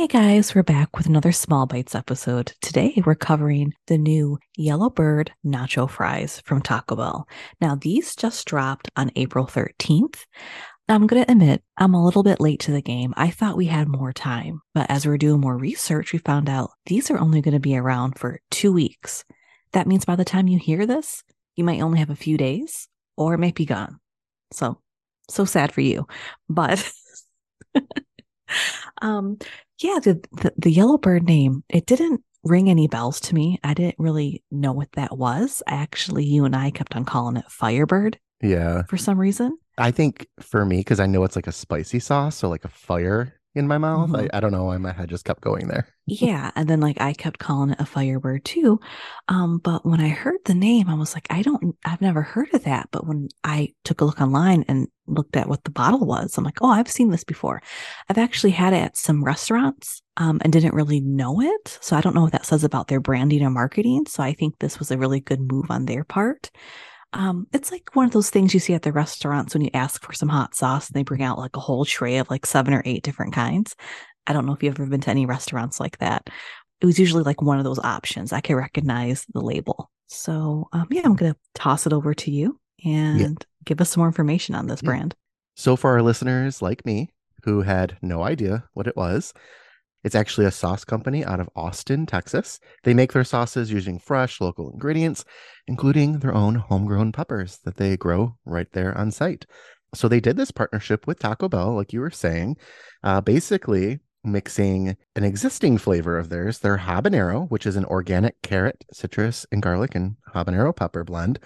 Hey guys, we're back with another Small Bites episode. Today we're covering the new Yellowbird Nacho Fries from Taco Bell. Now, these just dropped on April 13th. I'm going to admit, I'm a little bit late to the game. I thought we had more time, but as we're doing more research, we found out these are only going to be around for two weeks. That means by the time you hear this, you might only have a few days or it might be gone. So, so sad for you. But um yeah, the, the the Yellowbird name, it didn't ring any bells to me. I didn't really know what that was. Actually, you and I kept on calling it Firebird Yeah. for some reason. I think for me, because I know it's like a spicy sauce, so like a fire in my mouth. Mhm. I, I don't know why my head just kept going there. Yeah, and then like I kept calling it a Firebird too. Um, but when I heard the name, I was like, I don't, I've never heard of that. But when I took a look online and looked at what the bottle was, I'm like, oh, I've seen this before. I've actually had it at some restaurants, um, and didn't really know it. So I don't know what that says about their branding or marketing. So I think this was a really good move on their part. Um, it's like one of those things you see at the restaurants when you ask for some hot sauce and they bring out like a whole tray of like seven or eight different kinds. I don't know if you've ever been to any restaurants like that. It was usually like one of those options. I could recognize the label. So um, yeah, I'm gonna toss it over to you and give us some more information on this Yeah. brand. So for our listeners like me who had no idea what it was, it's actually a sauce company out of Austin, Texas. They make their sauces using fresh local ingredients, including their own homegrown peppers that they grow right there on site. So they did this partnership with Taco Bell, like you were saying, uh, basically mixing an existing flavor of theirs, their habanero, which is an organic carrot, citrus, and garlic and habanero pepper blend,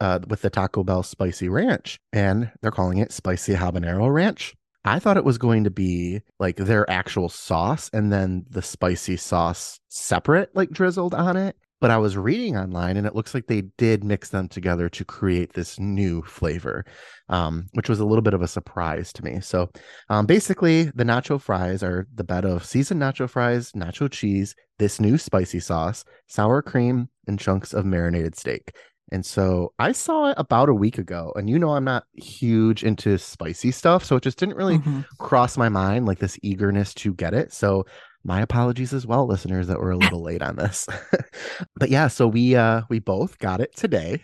uh, with the Taco Bell spicy ranch, and they're calling it spicy habanero ranch. I thought it was going to be like their actual sauce and then the spicy sauce separate, like drizzled on it. But I was reading online and it looks like they did mix them together to create this new flavor, um, which was a little bit of a surprise to me. So um, basically, the nacho fries are the bed of seasoned nacho fries, nacho cheese, this new spicy sauce, sour cream, and chunks of marinated steak. And so I saw it about a week ago, and you know I'm not huge into spicy stuff, so it just didn't really Mhm. cross my mind like this eagerness to get it. So my apologies as well, listeners, that we're a little late on this. but yeah, so we uh we both got it today.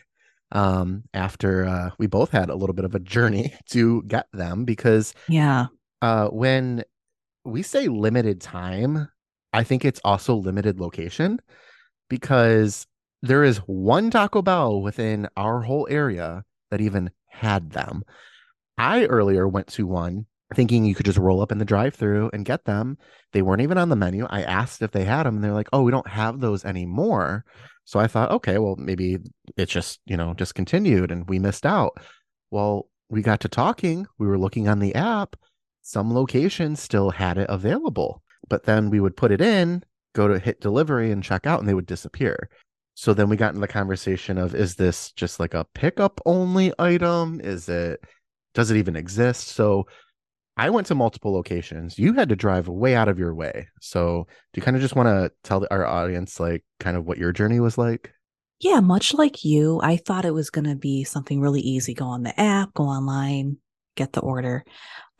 Um after uh we both had a little bit of a journey to get them because Yeah. uh when we say limited time, I think it's also limited location because there is one Taco Bell within our whole area that even had them. I earlier went to one thinking you could just roll up in the drive-through and get them. They weren't even on the menu. I asked if they had them and they're like, "Oh, we don't have those anymore." So I thought, "Okay, well maybe it's just, you know, discontinued and we missed out." Well, we got to talking, we were looking on the app, some locations still had it available. But then we would put it in, go to hit delivery and check out and they would disappear. So then we got into the conversation of is this just like a pickup only item? Is it does it even exist? So I went to multiple locations. You had to drive way out of your way. So do you kind of just want to tell our audience like kind of what your journey was like? Yeah, much like you, I thought it was going to be something really easy. Go on the app, go online, get the order.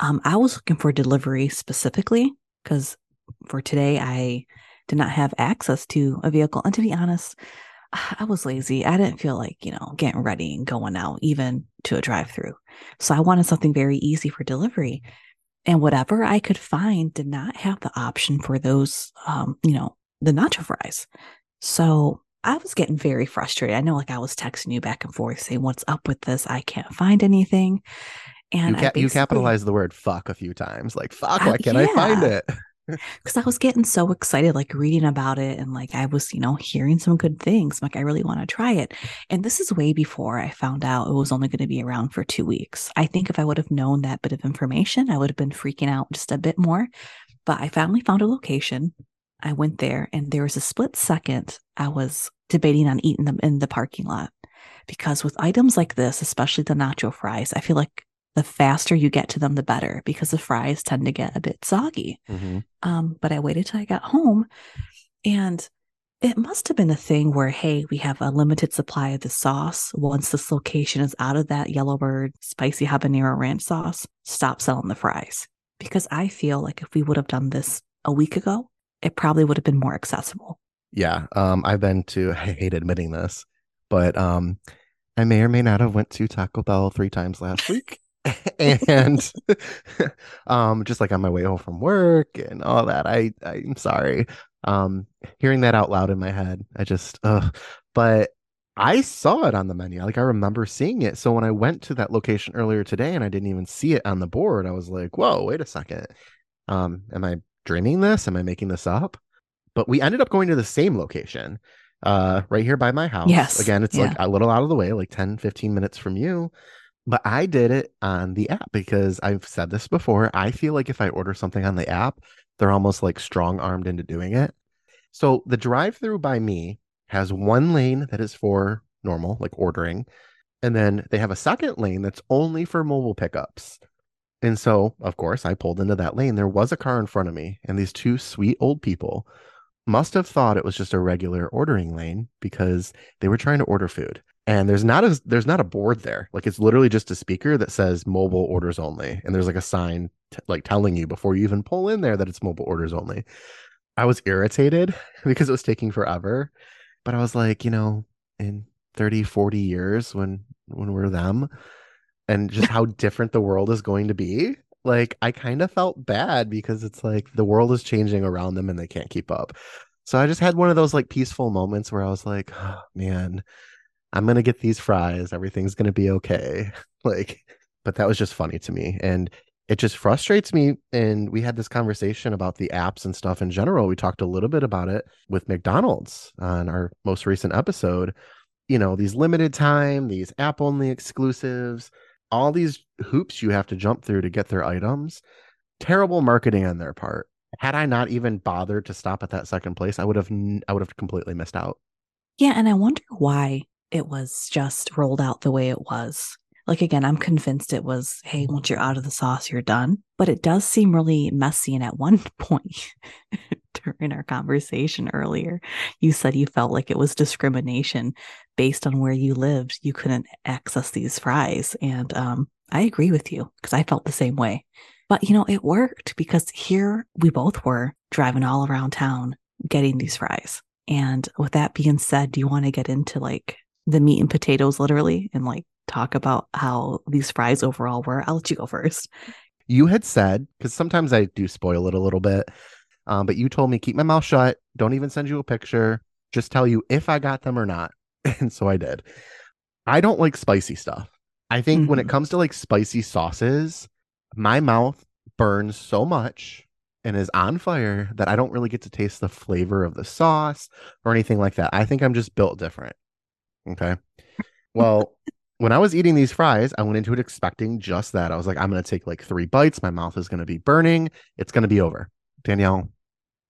Um, I was looking for delivery specifically because for today I did not have access to a vehicle. And to be honest, I was lazy. I didn't feel like, you know, getting ready and going out even to a drive through. So I wanted something very easy for delivery. And whatever I could find did not have the option for those, um, you know, the nacho fries. So I was getting very frustrated. I know, like I was texting you back and forth saying, "What's up with this? I can't find anything." And you, ca- you capitalized the word fuck a few times. Like, fuck, why can't I find it? because I was getting so excited, like reading about it, and like I was, you know, hearing some good things. Like I really want to try it. And this is way before I found out it was only going to be around for two weeks. I think if I would have known that bit of information, I would have been freaking out just a bit more. But I finally found a location. I went there, and there was a split second I was debating on eating them in the parking lot because with items like this, especially the nacho fries, I feel like the faster you get to them, the better because the fries tend to get a bit soggy. Mhm. Um, but I waited till I got home and it must have been a thing where, hey, we have a limited supply of the sauce. Once this location is out of that Yellowbird spicy habanero ranch sauce, stop selling the fries. Because I feel like if we would have done this a week ago, it probably would have been more accessible. Yeah. Um, I've been to, I hate admitting this, but um, I may or may not have went to Taco Bell three times last week. and um just like on my way home from work and all that i i'm sorry. Um hearing that out loud in my head i just uh but i saw it on the menu like i remember seeing it. So when i went to that location earlier today and i didn't even see it on the board i was like whoa wait a second. Um am i dreaming this? Am i making this up? But we ended up going to the same location uh right here by my house. Yes, again it's like a little out of the way like 10 15 minutes from you but I did it on the app because I've said this before. I feel like if I order something on the app, they're almost like strong armed into doing it. So the drive through by me has one lane that is for normal, like ordering. And then they have a second lane that's only for mobile pickups. And so, of course, I pulled into that lane. There was a car in front of me, and these two sweet old people must have thought it was just a regular ordering lane because they were trying to order food and there's not a there's not a board there. Like it's literally just a speaker that says mobile orders only. And there's like a sign t- like telling you before you even pull in there that it's mobile orders only. I was irritated because it was taking forever. But i was like you know in 30 40 years when when we're them and just how different the world is going to be like i kind of felt bad because it's like the world is changing around them and they can't keep up. So i just had one of those like peaceful moments where i was like oh, man I'm gonna get these fries. Everything's gonna be okay. Like, but that was just funny to me, and it just frustrates me. And we had this conversation about the apps and stuff in general. We talked a little bit about it with McDonald's on our most recent episode. You know, these limited time, these app only exclusives, all these hoops you have to jump through to get their items. Terrible marketing on their part. Had I not even bothered to stop at that second place, I would have I would have completely missed out. Yeah. And I wonder why it was just rolled out the way it was. Like, again, I'm convinced it was, hey, once you're out of the sauce, you're done. But it does seem really messy. And at one point during our conversation earlier, you said you felt like it was discrimination based on where you lived. You couldn't access these fries. And um, I agree with you because I felt the same way. But, you know, it worked because here we both were driving all around town getting these fries. And with that being said, do you want to get into like the meat and potatoes literally and like talk about how these fries overall were? I'll let you go first. you had said because sometimes i do spoil it a little bit um, but you told me keep my mouth shut. Don't even send you a picture. Just tell you if i got them or not. And so i did. I don't like spicy stuff. I think when it Mhm. comes to like spicy sauces my mouth burns so much and is on fire that i don't really get to taste the flavor of the sauce or anything like that. I think i'm just built different okay well when I was eating these fries, I went into it expecting just that. I was like, I'm going to take like three bites. My mouth is going to be burning. It's going to be over. Danielle,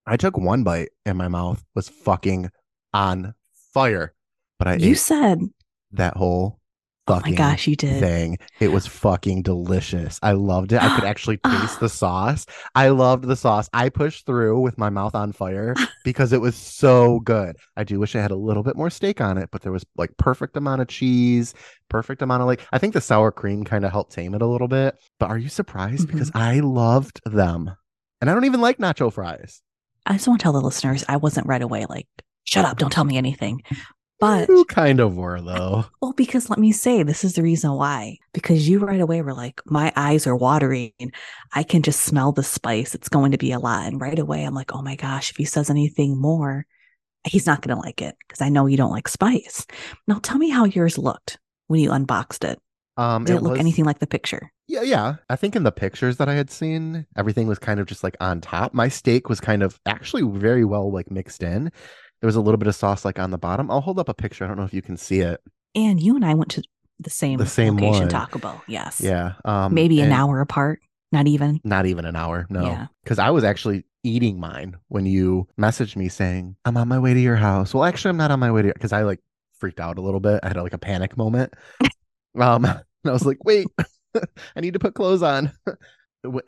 I took one bite and my mouth was fucking on fire. But I You said, that whole oh my fucking gosh, you did. thing. It was fucking delicious. I loved it. I could actually taste the sauce. I loved the sauce. I pushed through with my mouth on fire because it was so good. I do wish I had a little bit more steak on it, but there was like perfect amount of cheese, perfect amount of like I think the sour cream kind of helped tame it a little bit. But are you surprised? Because mm-hmm. I loved them. And I don't even like nacho fries. I just want to tell the listeners I wasn't right away like, shut up, don't tell me anything. But You kind of were though. Well, because let me say, this is the reason why. Because you right away were like, my eyes are watering. I can just smell the spice. It's going to be a lot. And right away, I'm like, oh my gosh, if he says anything more, he's not going to like it because I know you don't like spice. Now, tell me how yours looked when you unboxed it. Um Did it, look was- anything like the picture? Yeah, yeah. I think in the pictures that I had seen, everything was kind of just like on top. My steak was kind of actually very well like mixed in. There was a little bit of sauce like on the bottom. I'll hold up a picture. I don't know if you can see it. And you and I went to the same, The same location, one. Taco Bell. Yes. Yeah. Um Maybe an hour apart. Not even. Not even an hour. No. Yeah. Because I was actually eating mine when you messaged me saying, I'm on my way to your house. Well, actually, I'm not on my way to because I like freaked out a little bit. I had like a panic moment. um, and I was like, wait, I need to put clothes on.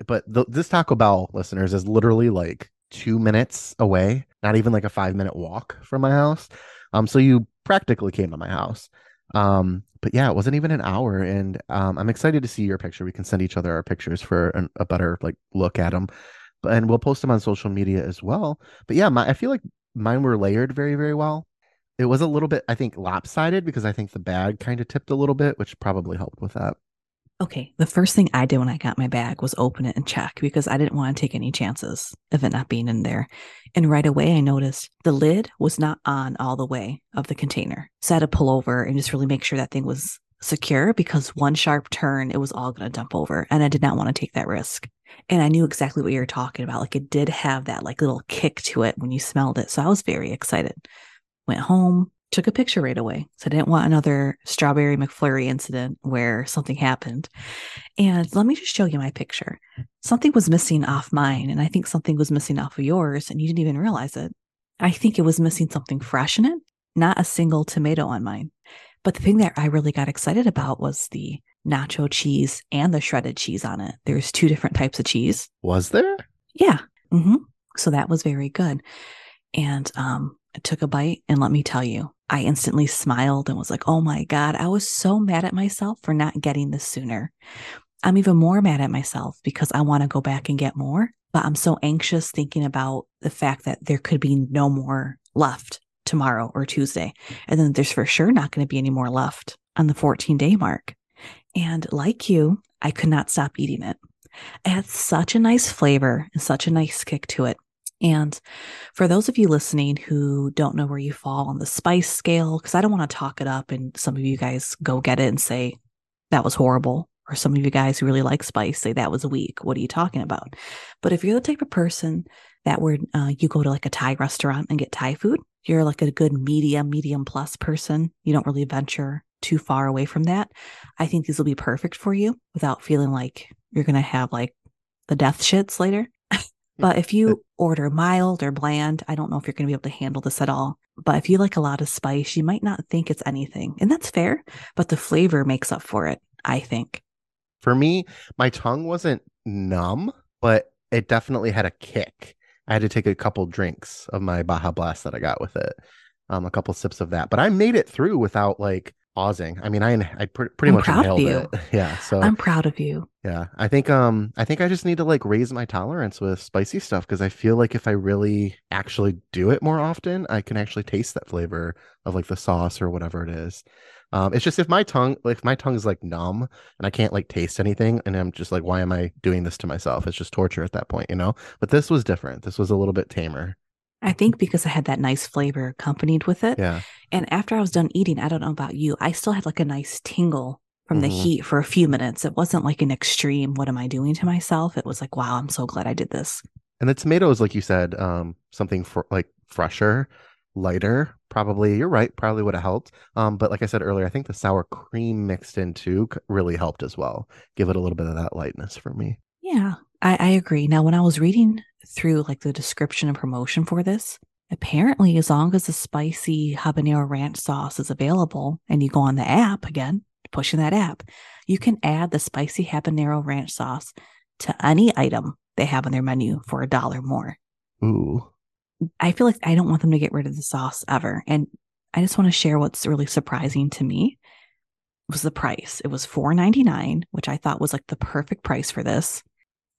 But the, this Taco Bell listeners is literally like two minutes away, not even like a five minute walk from my house. Um, so you practically came to my house. Um, but yeah, it wasn't even an hour, and um, I'm excited to see your picture. We can send each other our pictures for an, a better like look at them. But and we'll post them on social media as well. But yeah, my, I feel like mine were layered very, very well. It was a little bit, I think, lopsided because I think the bag kind of tipped a little bit, which probably helped with that. Okay. The first thing I did when I got my bag was open it and check because I didn't want to take any chances of it not being in there. And right away, I noticed the lid was not on all the way of the container. So I had to pull over and just really make sure that thing was secure because one sharp turn, it was all going to dump over. And I did not want to take that risk. And I knew exactly what you were talking about. Like it did have that like little kick to it when you smelled it. So I was very excited. Went home, took a picture right away. So I didn't want another strawberry McFlurry incident where something happened. And let me just show you my picture. Something was missing off mine, and I think something was missing off of yours, and you didn't even realize it. I think it was missing something fresh in it, not a single tomato on mine. But the thing that I really got excited about was the nacho cheese and the shredded cheese on it. There's two different types of cheese. Was there? Yeah. Mm-hmm. So that was very good. And um, I took a bite, and let me tell you, I instantly smiled and was like, oh my God, I was so mad at myself for not getting this sooner. I'm even more mad at myself because I want to go back and get more, but I'm so anxious thinking about the fact that there could be no more left tomorrow or Tuesday. And then there's for sure not going to be any more left on the 14 day mark. And like you, I could not stop eating it. It had such a nice flavor and such a nice kick to it. And for those of you listening who don't know where you fall on the spice scale, because I don't want to talk it up and some of you guys go get it and say that was horrible, or some of you guys who really like spice say that was weak. What are you talking about? But if you're the type of person that where uh, you go to like a Thai restaurant and get Thai food, you're like a good medium, medium plus person. You don't really venture too far away from that. I think these will be perfect for you without feeling like you're going to have like the death shits later. But if you order mild or bland, I don't know if you're going to be able to handle this at all. But if you like a lot of spice, you might not think it's anything. And that's fair, but the flavor makes up for it, I think. For me, my tongue wasn't numb, but it definitely had a kick. I had to take a couple drinks of my Baja Blast that I got with it, um, a couple sips of that. But I made it through without like pausing. I mean, I I pretty I'm much proud of you. it. Yeah. So I'm proud of you. yeah, I think um I think I just need to like raise my tolerance with spicy stuff because I feel like if I really actually do it more often, I can actually taste that flavor of like the sauce or whatever it is. Um, it's just if my tongue like my tongue is like numb and I can't like taste anything, and I'm just like, why am I doing this to myself? It's just torture at that point, you know. But this was different. This was a little bit tamer. I think because I had that nice flavor accompanied with it. Yeah. And after I was done eating, I don't know about you, I still had like a nice tingle from the Mhm. heat for a few minutes. It wasn't like an extreme, what am I doing to myself? It was like, wow, I'm so glad I did this. And the tomatoes, like you said, um, something for like fresher, lighter. Probably, you're right. Probably would have helped. Um, but like I said earlier, I think the sour cream mixed in too really helped as well. Give it a little bit of that lightness for me. Yeah, I, I agree. Now, when I was reading through like the description and promotion for this, apparently, as long as the spicy habanero ranch sauce is available and you go on the app again, pushing that app, you can add the spicy habanero ranch sauce to any item they have on their menu for a dollar more. Ooh, I feel like I don't want them to get rid of the sauce ever. And I just want to share what's really surprising to me was the price. It was $4.99, which I thought was like the perfect price for this.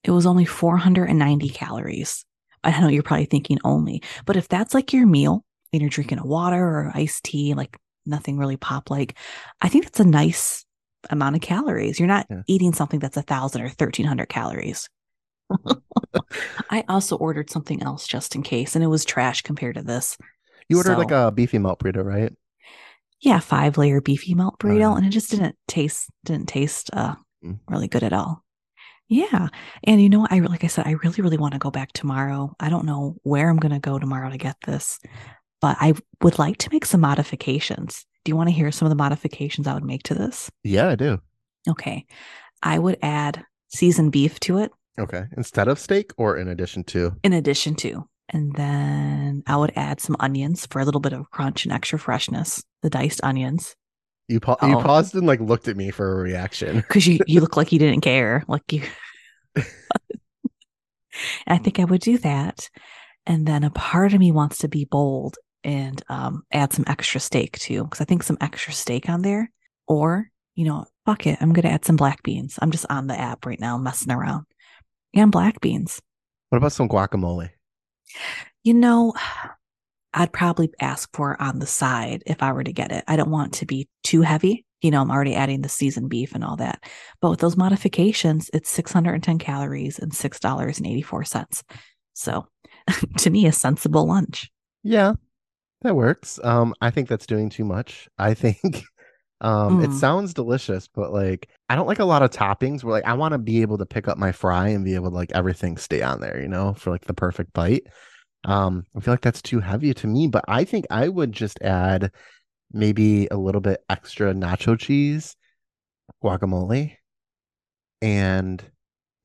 It was only 490 calories. I know you're probably thinking only, but if that's like your meal and you're drinking a water or iced tea, like nothing really pop like, I think that's a nice amount of calories. You're not Yeah. eating something that's a thousand or thirteen hundred calories. I also ordered something else just in case, and it was trash compared to this. you ordered like a beefy melt burrito, right? Yeah, five layer beefy melt burrito, yeah. and it just didn't taste didn't taste uh Mm. really good at all. Yeah, and you know, I like I said, I really really want to go back tomorrow. I don't know where I'm going to go tomorrow to get this, but I would like to make some modifications. Do you want to hear some of the modifications I would make to this? Yeah, I do. Okay, I would add seasoned beef to it Okay, instead of steak or in addition to. in addition to. And then I would add some onions for a little bit of crunch and extra freshness. The diced onions. You pa- you Oh. paused and like looked at me for a reaction. because you you look like you didn't care like you i think i would do that and then a part of me wants to be bold and um, add some extra steak too because i think some extra steak on there or you know fuck it i'm gonna add some black beans i'm just on the app right now messing around and black beans What about some guacamole? You know, I'd probably ask for on the side if I were to get it. I don't want to be too heavy. You know, I'm already adding the seasoned beef and all that. But with those modifications, it's 610 calories and $6.84. So to me, a sensible lunch. Yeah, that works. Um, I think that's doing too much. I think um it Mm. sounds delicious, but like I don't like a lot of toppings where like I want to be able to pick up my fry and be able to like everything stay on there, you know, for like the perfect bite. Um, I feel like that's too heavy to me, but I think I would just add maybe a little bit extra nacho cheese, guacamole, and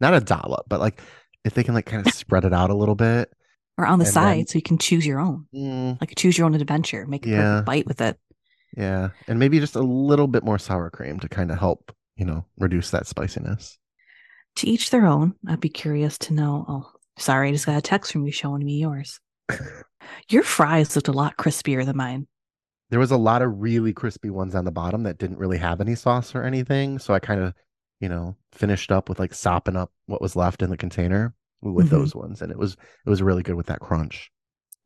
not a dollop, but like if they can like kind of spread it out a little bit. Or on the side, then- so you can choose your own. Mm, Like choose your own adventure. Make a Yeah. bite with it. yeah, and maybe just a little bit more sour cream to kind of help, you know, reduce that spiciness. To each their own. I'd be curious to know. Oh, sorry, I just got a text from you showing me yours. Your fries looked a lot crispier than mine. There was a lot of really crispy ones on the bottom that didn't really have any sauce or anything, so I kind of, you know, finished up with like sopping up what was left in the container with Mhm. those ones, and it was it was really good with that crunch.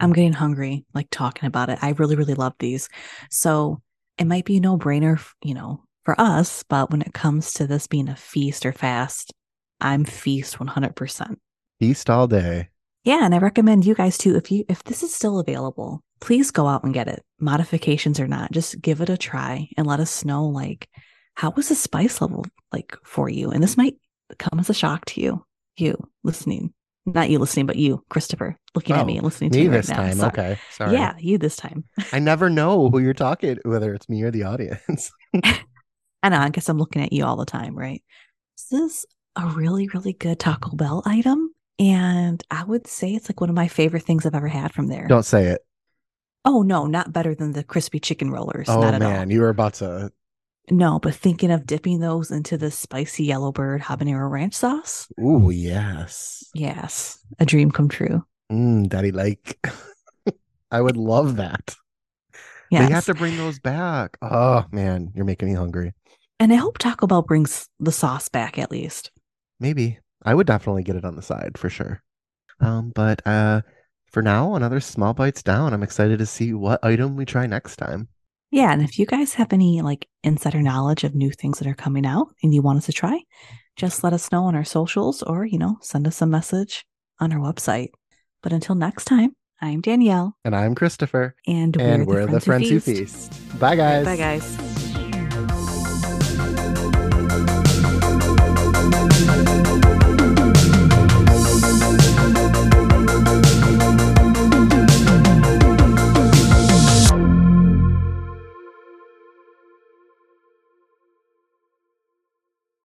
I'm getting hungry, like talking about it. I really, really love these. So it might be no brainer, you know, for us, but when it comes to this being a feast or fast, I'm feast 100%. Feast all day. Yeah, and I recommend you guys too. If you if this is still available, please go out and get it. Modifications or not, just give it a try and let us know like how was the spice level like for you. And this might come as a shock to you, you listening, not you listening, but you, Christopher, looking Oh, at me oh, and listening to Me me, this right now. time, Sorry. okay. Sorry. Yeah, you this time. I never know who you're talking, whether it's me or the audience. I know. I guess I'm looking at you all the time, right? This is a really, really good Taco Bell item. And I would say it's like one of my favorite things I've ever had from there. Don't say it. Oh, no, not better than the crispy chicken rollers. Oh not at man, you were about to. No, but thinking of dipping those into the spicy Yellowbird habanero ranch sauce. Ooh, yes. Yes, a dream come true. Mm, daddy like. I would love that. Yes. They have to bring those back. Oh man, you're making me hungry. and I hope Taco Bell brings the sauce back at least. Maybe I would definitely get it on the side for sure. Um, but uh, for now, another small bites down. I'm excited to see what item we try next time. Yeah, and if you guys have any like insider knowledge of new things that are coming out and you want us to try, just let us know on our socials or, you know, send us a message on our website. But until next time, I'm Danielle And I'm Christopher, and we're, and the, we're friends the friends who feast. feast. Bye, guys. Bye guys.